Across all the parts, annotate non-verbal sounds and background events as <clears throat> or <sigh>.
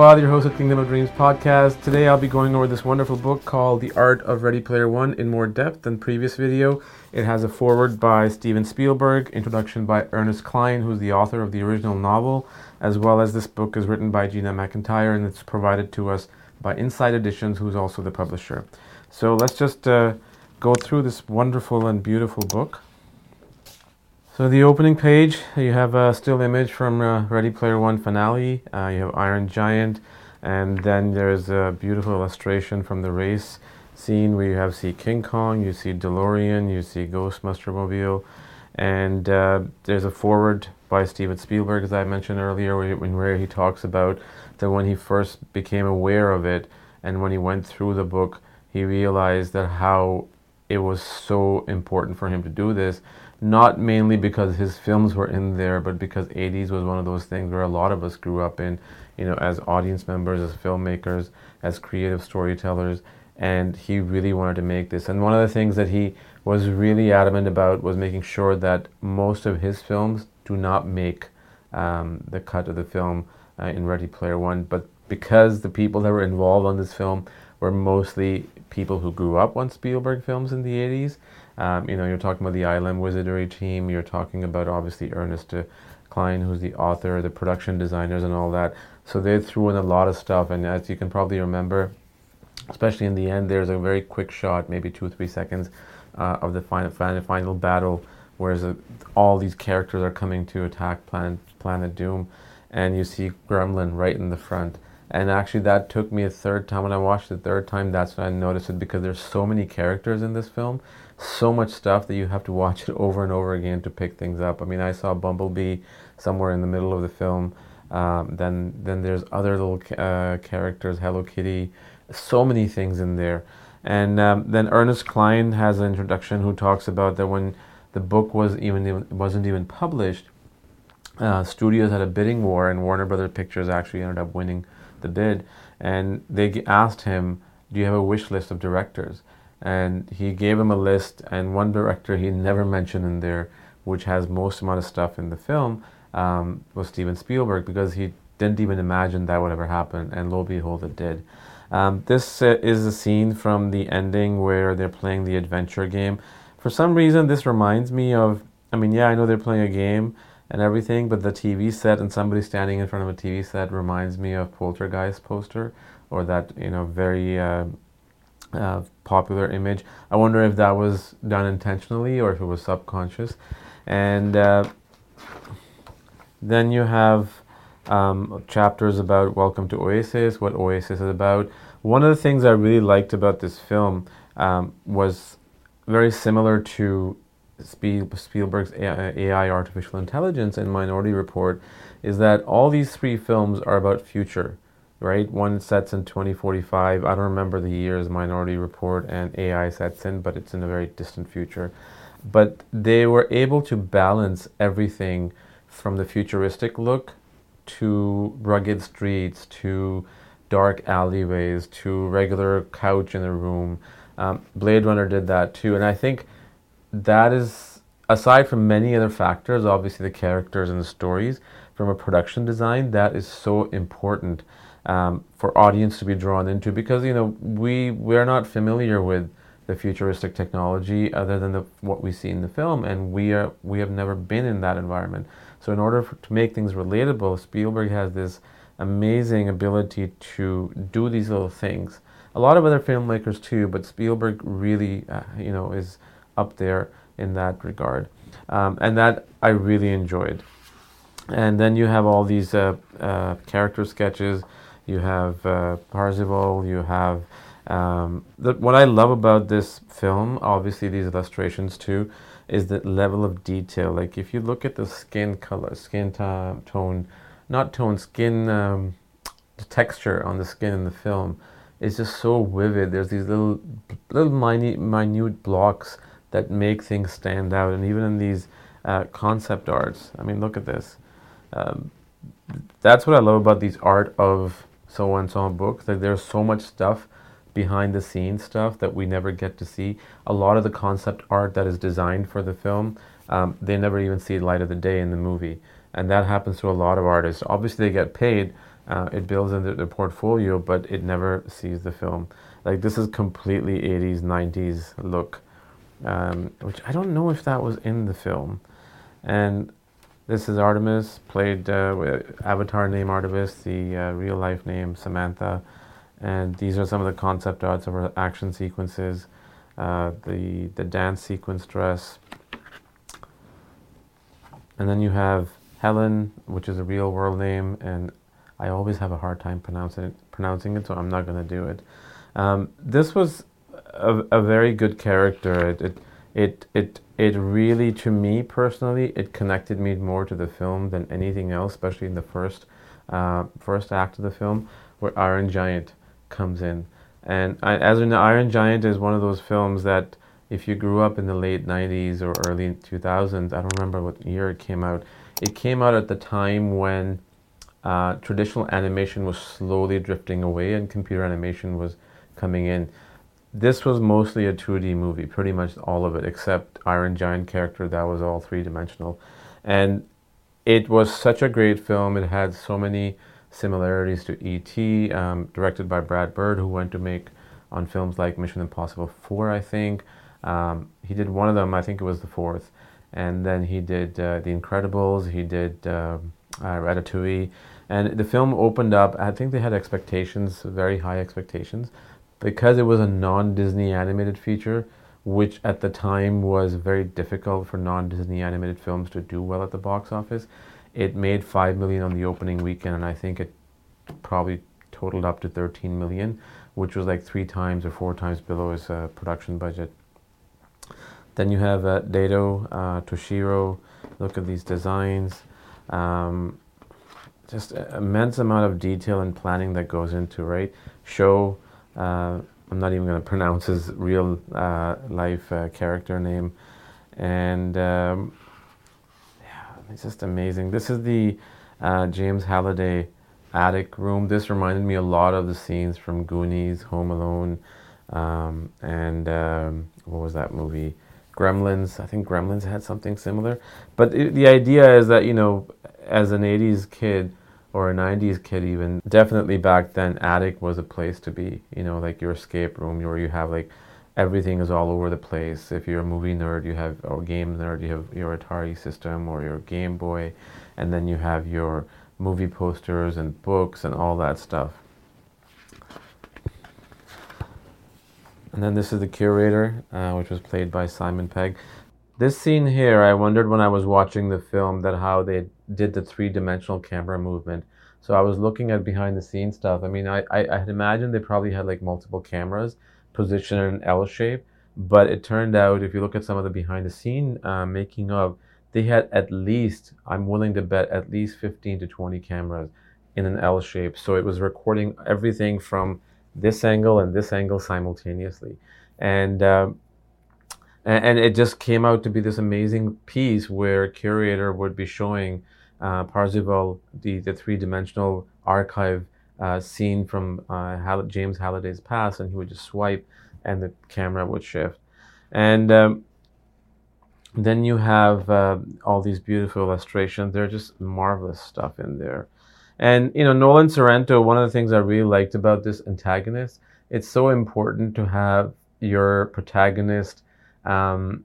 Fawad, your host of Kingdom of Dreams podcast. Today I'll be going over this wonderful book called The Art of Ready Player One in more depth than previous video. It has a foreword by Steven Spielberg, introduction by Ernest Cline, who's the author of the original novel, as well as this book is written by Gina McIntyre and it's provided to us by Insight Editions, who's also the publisher. So let's just uh, go through this wonderful and beautiful book. So the opening page, you have a still image from uh, Ready Player One finale. Uh, you have Iron Giant, and then there's a beautiful illustration from the race scene where you have see King Kong, you see DeLorean, you see Ghostbuster Mobile, and uh, there's a forward by Steven Spielberg, as I mentioned earlier, where, where he talks about that when he first became aware of it, and when he went through the book, he realized that how it was so important for him to do this not mainly because his films were in there, but because 80s was one of those things where a lot of us grew up in, you know, as audience members, as filmmakers, as creative storytellers, and he really wanted to make this. And one of the things that he was really adamant about was making sure that most of his films do not make um, the cut of the film uh, in Ready Player One, but because the people that were involved on this film were mostly people who grew up on Spielberg films in the 80s, um, you know, you're talking about the ILM Wizardry team. You're talking about obviously Ernest Cline, who's the author, the production designers, and all that. So they threw in a lot of stuff. And as you can probably remember, especially in the end, there's a very quick shot, maybe two or three seconds, uh, of the final, final, final battle, whereas uh, all these characters are coming to attack Planet, Planet Doom, and you see Gremlin right in the front. And actually, that took me a third time. When I watched it the third time, that's when I noticed it because there's so many characters in this film so much stuff that you have to watch <laughs> it over and over again to pick things up. I mean, I saw Bumblebee somewhere in the middle of the film. Um, then then there's other little uh, characters, Hello Kitty, so many things in there. And um, then Ernest Cline has an introduction who talks about that when the book was even, wasn't even published, uh, studios had a bidding war, and Warner Brothers Pictures actually ended up winning the bid. And they asked him, "Do you have a wish list of directors?" And he gave him a list and one director he never mentioned in there which has most amount of stuff in the film um, was steven spielberg because he didn't even imagine that would ever happen and lo and behold it did. Um, this uh, is a scene from the ending where they're playing the adventure game. For some reason this reminds me of i mean yeah i know they're playing a game and everything but the tv set and somebody standing in front of a tv set reminds me of poltergeist poster or that you know very uh, uh, popular image. I wonder if that was done intentionally or if it was subconscious. And uh, then you have um, chapters about Welcome to Oasis, what Oasis is about. One of the things I really liked about this film um, was very similar to Spielberg's AI artificial intelligence and Minority Report, is that all these three films are about future right? One sets in 2045. I don't remember the years Minority Report and AI sets in, but it's in a very distant future. But they were able to balance everything from the futuristic look to rugged streets to dark alleyways to regular couch in a room. Um, Blade Runner did that too, and I think that is aside from many other factors, obviously the characters and the stories. From a production design, that is so important um, for audience to be drawn into because you know we we're not familiar with the futuristic technology other than the, what we see in the film and we are we have never been in that environment. So in order for, to make things relatable Spielberg has this amazing ability to do these little things. A lot of other filmmakers too but Spielberg really uh, you know is up there in that regard. Um, and that I really enjoyed. And then you have all these uh, uh, character sketches you have uh, Parzival, you have. Um, the, what I love about this film, obviously these illustrations too, is the level of detail. Like if you look at the skin color, skin t- tone, not tone, skin, um, the texture on the skin in the film is just so vivid. There's these little, little minute, minute blocks that make things stand out. And even in these uh, concept arts, I mean, look at this. Um, that's what I love about these art of so and so on books. There's so much stuff behind the scenes stuff that we never get to see. A lot of the concept art that is designed for the film, um, they never even see light of the day in the movie, and that happens to a lot of artists. Obviously, they get paid, uh, it builds into their portfolio, but it never sees the film. Like this is completely 80s, 90s look, um, which I don't know if that was in the film. And this is Artemis, played uh, avatar name Artemis, the uh, real life name Samantha. And these are some of the concept arts of her action sequences, uh, the, the dance sequence dress. And then you have Helen, which is a real world name, and I always have a hard time pronouncing it, pronouncing it so I'm not going to do it. Um, this was a, a, very good character. It, it, it, it, it really, to me personally, it connected me more to the film than anything else, especially in the first, uh, first act of the film, where Iron Giant comes in. And I, as in Iron Giant is one of those films that if you grew up in the late 90s or early 2000s, I don't remember what year it came out. It came out at the time when uh, traditional animation was slowly drifting away and computer animation was coming in. This was mostly a 2D movie, pretty much all of it, except Iron Giant character that was all three dimensional. And it was such a great film. It had so many similarities to E.T., um, directed by Brad Bird, who went to make on films like Mission Impossible 4, I think. Um, he did one of them, I think it was the fourth. And then he did uh, The Incredibles, he did uh, uh, Ratatouille. And the film opened up, I think they had expectations, very high expectations, because it was a non Disney animated feature, which at the time was very difficult for non Disney animated films to do well at the box office. It made 5 million on the opening weekend, and I think it probably totaled up to 13 million, which was like three times or four times below its uh, production budget. Then you have uh, Daito, uh, Toshiro. Look at these designs. Um, just immense amount of detail and planning that goes into right. Sho, uh, I'm not even going to pronounce his real uh, life uh, character name, and um, yeah, it's just amazing. This is the uh, James Halliday attic room. This reminded me a lot of the scenes from Goonies, Home Alone, um, and um, what was that movie? Gremlins. I think Gremlins had something similar. But it, the idea is that, you know, as an 80s kid or a 90s kid, even, definitely back then, attic was a place to be, you know, like your escape room where you have like everything is all over the place. If you're a movie nerd, you have, or game nerd, you have your Atari system or your Game Boy, and then you have your movie posters and books and all that stuff. And then this is the curator, uh, which was played by Simon Pegg. This scene here, I wondered when I was watching the film that how they did the three-dimensional camera movement. So I was looking at behind the scenes stuff. I mean, I, I, I had imagined they probably had like multiple cameras positioned in an L shape, but it turned out if you look at some of the behind the scene uh, making of, they had at least, I'm willing to bet, at least 15 to 20 cameras in an L shape. So it was recording everything from this angle and this angle simultaneously. And, uh, and, it just came out to be this amazing piece where a curator would be showing uh, Parzival the, the three-dimensional archive uh, scene from uh, Hall- James Halliday's past, and he would just swipe, and the camera would shift. And um, then you have uh, all these beautiful illustrations. They're just marvelous stuff in there. And you know, Nolan Sorrento, one of the things I really liked about this antagonist, it's so important to have your protagonist um,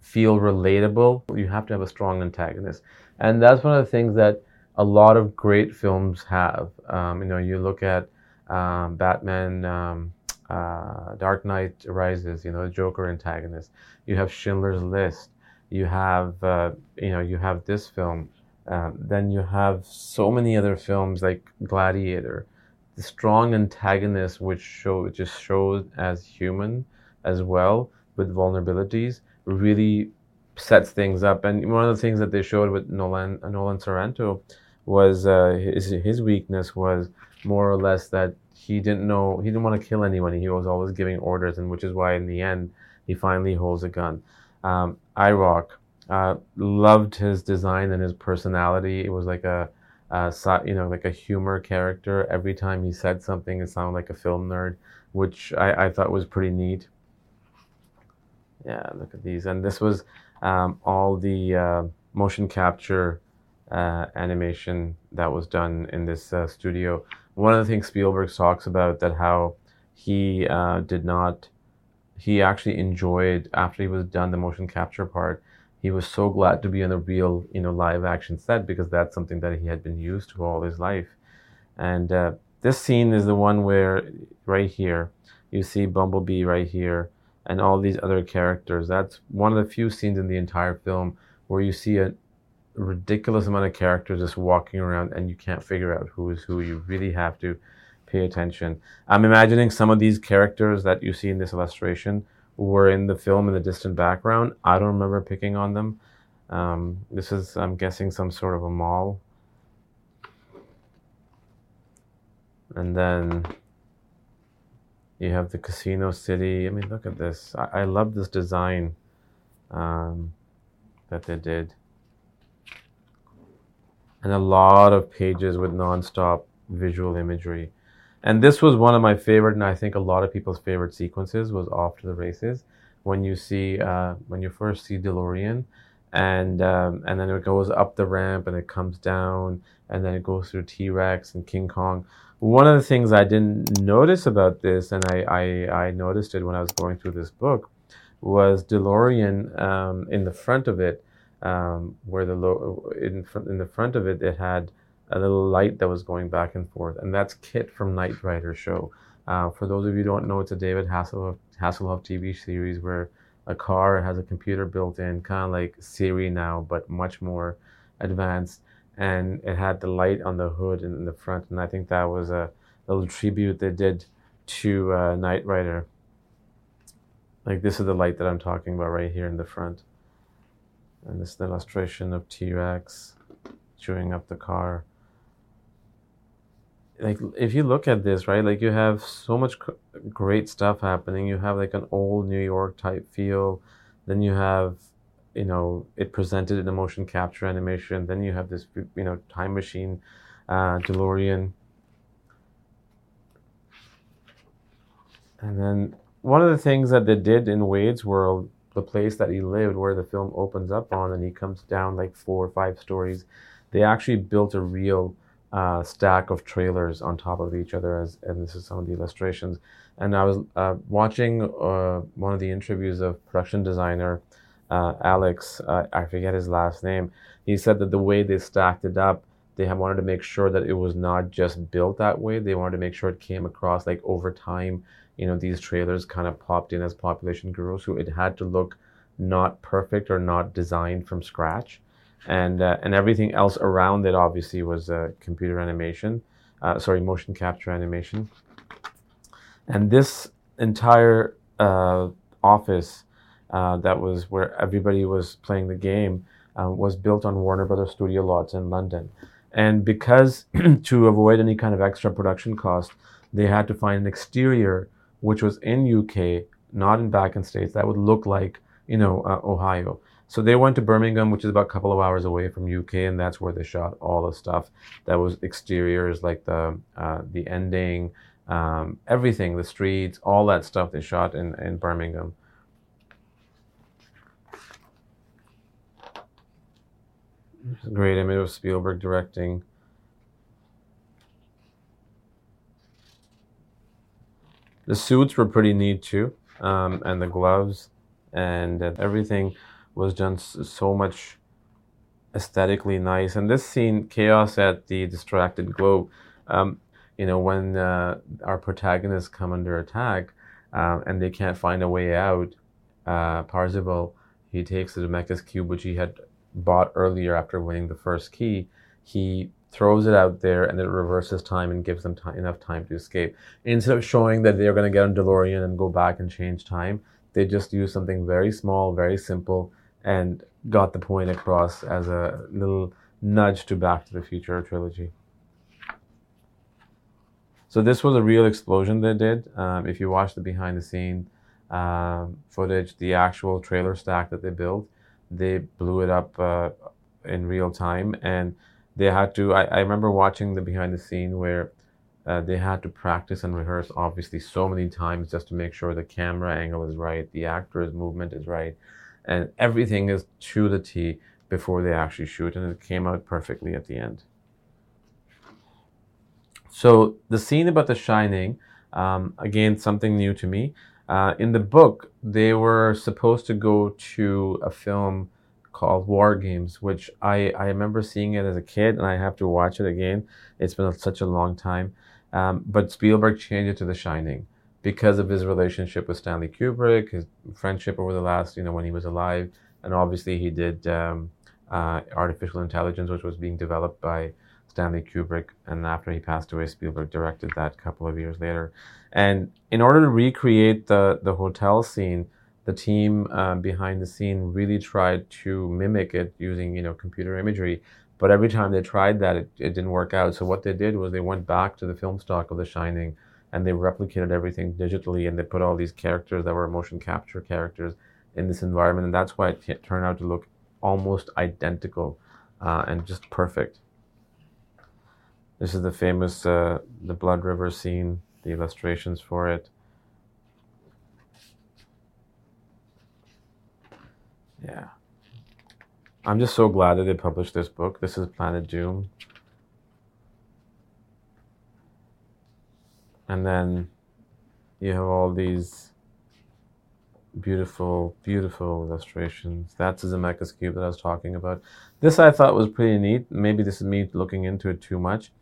feel relatable. You have to have a strong antagonist, and that's one of the things that a lot of great films have. Um, you know, you look at um, Batman, um, uh, Dark Knight Rises. You know, the Joker antagonist. You have Schindler's List. You have, uh, you know, you have this film. Um, then you have so many other films like Gladiator, the strong antagonist which show just shows as human as well with vulnerabilities really sets things up. And one of the things that they showed with Nolan Nolan Sorrento was uh, his his weakness was more or less that he didn't know he didn't want to kill anyone. He was always giving orders, and which is why in the end he finally holds a gun. Um, Eirok uh, loved his design and his personality. It was like a, a, you know, like a humor character. Every time he said something, it sounded like a film nerd, which I, I thought was pretty neat. Yeah, look at these. And this was um, all the uh, motion capture uh, animation that was done in this uh, studio. One of the things Spielberg talks about that how he uh, did not, he actually enjoyed after he was done the motion capture part. He was so glad to be on a real, you know, live action set because that's something that he had been used to all his life. And uh, this scene is the one where, right here, you see Bumblebee right here and all these other characters. That's one of the few scenes in the entire film where you see a ridiculous amount of characters just walking around and you can't figure out who is who. You really have to pay attention. I'm imagining some of these characters that you see in this illustration were in the film in the distant background. I don't remember picking on them. Um, this is, I'm guessing, some sort of a mall. And then you have the Casino City. I mean, look at this. I, I love this design um, that they did. And a lot of pages with nonstop visual imagery. And this was one of my favorite, and I think a lot of people's favorite sequences was off to the races when you see uh, when you first see DeLorean, and um, and then it goes up the ramp and it comes down, and then it goes through T Rex and King Kong one of the things I didn't notice about this, and I, I, I noticed it when I was going through this book, was DeLorean um, in the front of it, um, where the lo- in, fr- in the front of it, it had a little light that was going back and forth, and that's KITT from Knight Rider show. Uh, for those of you who don't know, it's a David Hasselhoff, Hasselhoff TV series where a car has a computer built in, kind of like Siri now, but much more advanced and it had the light on the hood and in the front, and I think that was a little tribute they did to uh, Knight Rider. Like this is the light that I'm talking about right here in the front, and this is the illustration of T Rex chewing up the car. Like if you look at this, right, like you have so much great stuff happening. You have like an old New York type feel, then you have you know it presented in a motion capture animation. Then you have this you know time machine, uh, DeLorean, and then one of the things that they did in Wade's world, the place that he lived, where the film opens up on, and he comes down like four or five stories, they actually built a real uh, stack of trailers on top of each other, as and this is some of the illustrations. And I was uh, watching uh, one of the interviews of production designer uh, Alex, uh, I forget his last name, he said that the way they stacked it up, they wanted to make sure that it was not just built that way. They wanted to make sure it came across like over time. You know, these trailers kind of popped in as population grew, so it had to look not perfect or not designed from scratch, and uh, and everything else around it obviously was uh, computer animation, uh, sorry, motion capture animation, and this entire uh, office uh, that was where everybody was playing the game, uh, was built on Warner Brothers studio lots in London. And because <clears throat> to avoid any kind of extra production cost, they had to find an exterior which was in UK, not in back in states, that would look like you know uh, Ohio. So they went to Birmingham, which is about a couple of hours away from UK, and that's where they shot all the stuff that was exteriors, like the uh, the ending, um, everything, the streets, all that stuff they shot in in Birmingham. Great image of Spielberg directing. The suits were pretty neat too, um, and the gloves, and uh, everything was done so much aesthetically nice. And this scene, chaos at the distracted globe, um, you know, when uh, our protagonists come under attack uh, and they can't find a way out, uh, Parzival he takes the Zemeckis cube, which he had bought earlier after winning the first key, he throws it out there and it reverses time and gives them time, enough time to escape. Instead of showing that they're going to get on DeLorean and go back and change time, they just use something very small, very simple, and got the point across as a little nudge to Back to the Future trilogy. So this was a real explosion they did. Um, if you watch the behind the scene um, footage, the actual trailer stack that they built, they blew it up uh, in real time and they had to I, I remember watching the behind the scene where uh, they had to practice and rehearse obviously so many times just to make sure the camera angle is right the actor's movement is right and everything is to the t before they actually shoot, and it came out perfectly at the end. So the scene about The Shining, um, again, something new to me. Uh, in the book, they were supposed to go to a film called War Games, which I, I remember seeing it as a kid, and I have to watch it again. It's been such a long time. Um, but Spielberg changed it to The Shining because of his relationship with Stanley Kubrick, his friendship over the last, you know, when he was alive, and obviously he did um, uh, artificial intelligence, which was being developed by Stanley Kubrick, and after he passed away, Spielberg directed that a couple of years later. And in order to recreate the the hotel scene, the team um, behind the scene really tried to mimic it using you know computer imagery. But every time they tried that, it, it didn't work out. So what they did was they went back to the film stock of The Shining and they replicated everything digitally and they put all these characters that were motion capture characters in this environment. And that's why it t- turned out to look almost identical uh, and just perfect. This is the famous uh, the Blood River scene, the illustrations for it. Yeah. I'm just so glad that they published this book. This is Planet Doom. And then you have all these beautiful, beautiful illustrations. That's the Zemeckis cube that I was talking about. This I thought was pretty neat. Maybe this is me looking into it too much.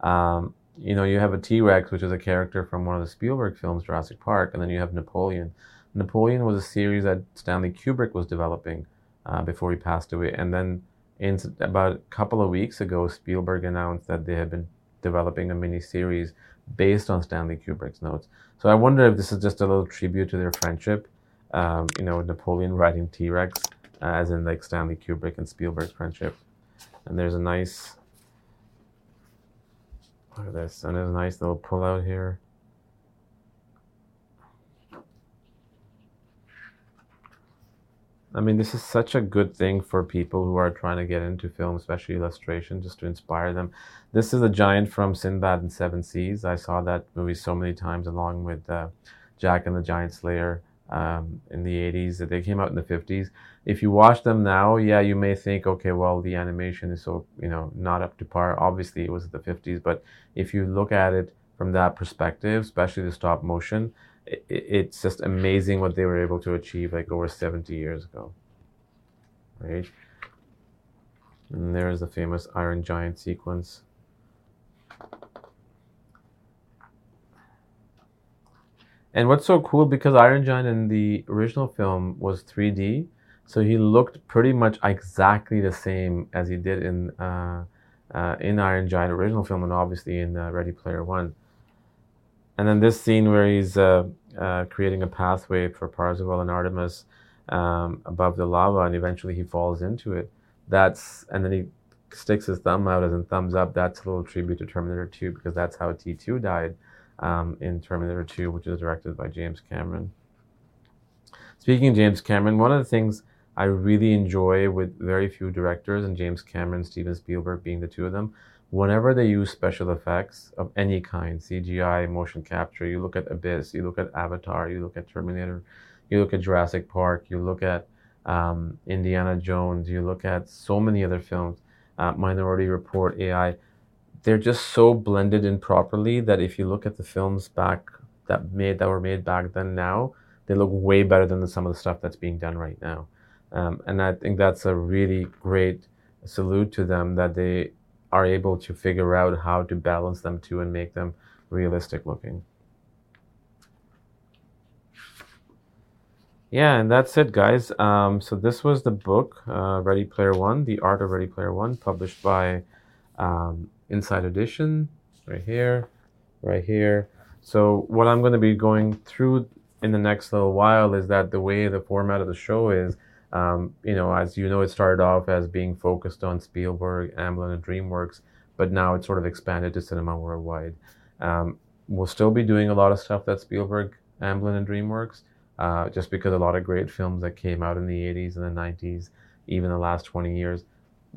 Um, you know, you have a T Rex, which is a character from one of the Spielberg films, Jurassic Park, and then you have Napoleon. Napoleon was a series that Stanley Kubrick was developing uh, before he passed away. And then in about a couple of weeks ago, Spielberg announced that they had been developing a mini series based on Stanley Kubrick's notes. So I wonder if this is just a little tribute to their friendship. Um, you know, Napoleon riding T Rex, uh, as in like Stanley Kubrick and Spielberg's friendship. And there's a nice, look at this, and there's a nice little pullout here. I mean, this is such a good thing for people who are trying to get into film, especially illustration, just to inspire them. This is a giant from Sinbad and Seven Seas. I saw that movie so many times, along with uh, Jack and the Giant Slayer um, in the 80s. that They came out in the 50s. If you watch them now, yeah, you may think, okay, well, the animation is so, you know, not up to par. Obviously, it was the 50s, but if you look at it from that perspective, especially the stop motion, it, it's just amazing what they were able to achieve like over 70 years ago. Right? And there's the famous Iron Giant sequence. And what's so cool because Iron Giant in the original film was 3D, so he looked pretty much exactly the same as he did in uh, uh, in Iron Giant original film, and obviously in uh, Ready Player One. And then this scene where he's uh, uh, creating a pathway for Parzival and Artemis um, above the lava, and eventually he falls into it. That's and then he sticks his thumb out as in thumbs up. That's a little tribute to Terminator 2 because that's how T2 died um, in Terminator 2, which is directed by James Cameron. Speaking of James Cameron, one of the things I really enjoy with very few directors, and James Cameron, Steven Spielberg being the two of them, whenever they use special effects of any kind, CGI, motion capture, you look at Abyss, you look at Avatar, you look at Terminator, you look at Jurassic Park, you look at um, Indiana Jones, you look at so many other films, uh, Minority Report, AI, they're just so blended in properly that if you look at the films back that made that were made back then now, they look way better than some of the stuff that's being done right now. Um, and I think that's a really great salute to them that they are able to figure out how to balance them two and make them realistic looking. Yeah, and that's it, guys. Um, so this was the book, uh, Ready Player One, The Art of Ready Player One, published by um, Insight Edition, right here, right here. So what I'm going to be going through in the next little while is that the way the format of the show is, um, you know, as you know, it started off as being focused on Spielberg, Amblin, and DreamWorks, but now it's sort of expanded to cinema worldwide. Um, we'll still be doing a lot of stuff that Spielberg, Amblin, and DreamWorks, uh, just because a lot of great films that came out in the 80s and the 90s, even the last 20 years,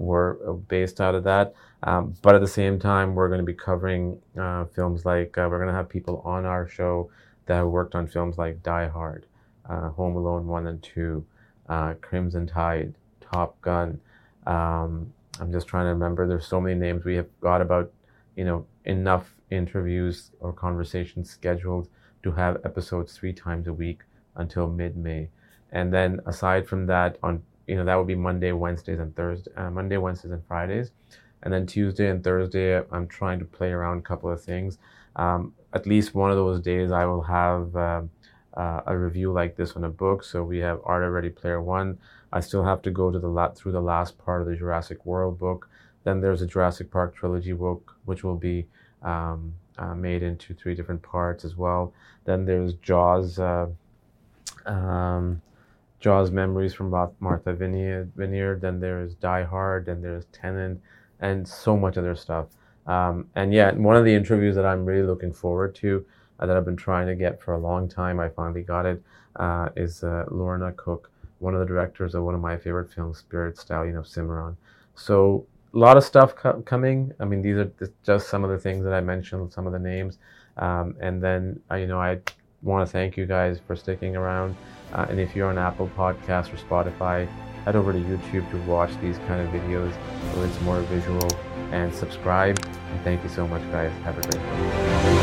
were uh, based out of that. Um, but at the same time, we're going to be covering uh, films like uh, we're going to have people on our show that have worked on films like Die Hard, uh, Home Alone 1 and 2, uh, Crimson Tide, Top Gun, Um, I'm just trying to remember. There's so many names. We have got about, you know, enough interviews or conversations scheduled to have episodes three times a week until mid-May. And then aside from that, on you know that would be Monday, Wednesdays, and Thursday. Uh, Monday, Wednesdays, and Fridays. And then Tuesday and Thursday, I'm trying to play around a couple of things. Um, at least one of those days, I will have uh, uh, a review like this on a book. So we have Art of Ready Player One. I still have to go to the la- through the last part of the Jurassic World book. Then there's a Jurassic Park trilogy book, which will be um, uh, made into three different parts as well. Then there's Jaws, uh, um, Jaws Memories from Martha Vineyard. Then there's Die Hard. Then there's Tenet, and so much other stuff. Um, and yeah, one of the interviews that I'm really looking forward to, uh, that I've been trying to get for a long time, I finally got it, uh, is uh, Lorna Cook, one of the directors of one of my favorite films, Spirit Stallion of Cimarron. So a lot of stuff co- coming. I mean, these are just some of the things that I mentioned, some of the names. Um, and then, uh, you know, I want to thank you guys for sticking around. Uh, and if you're on Apple Podcasts or Spotify, head over to YouTube to watch these kind of videos so it's more visual and subscribe. And thank you so much, guys. Have a great day.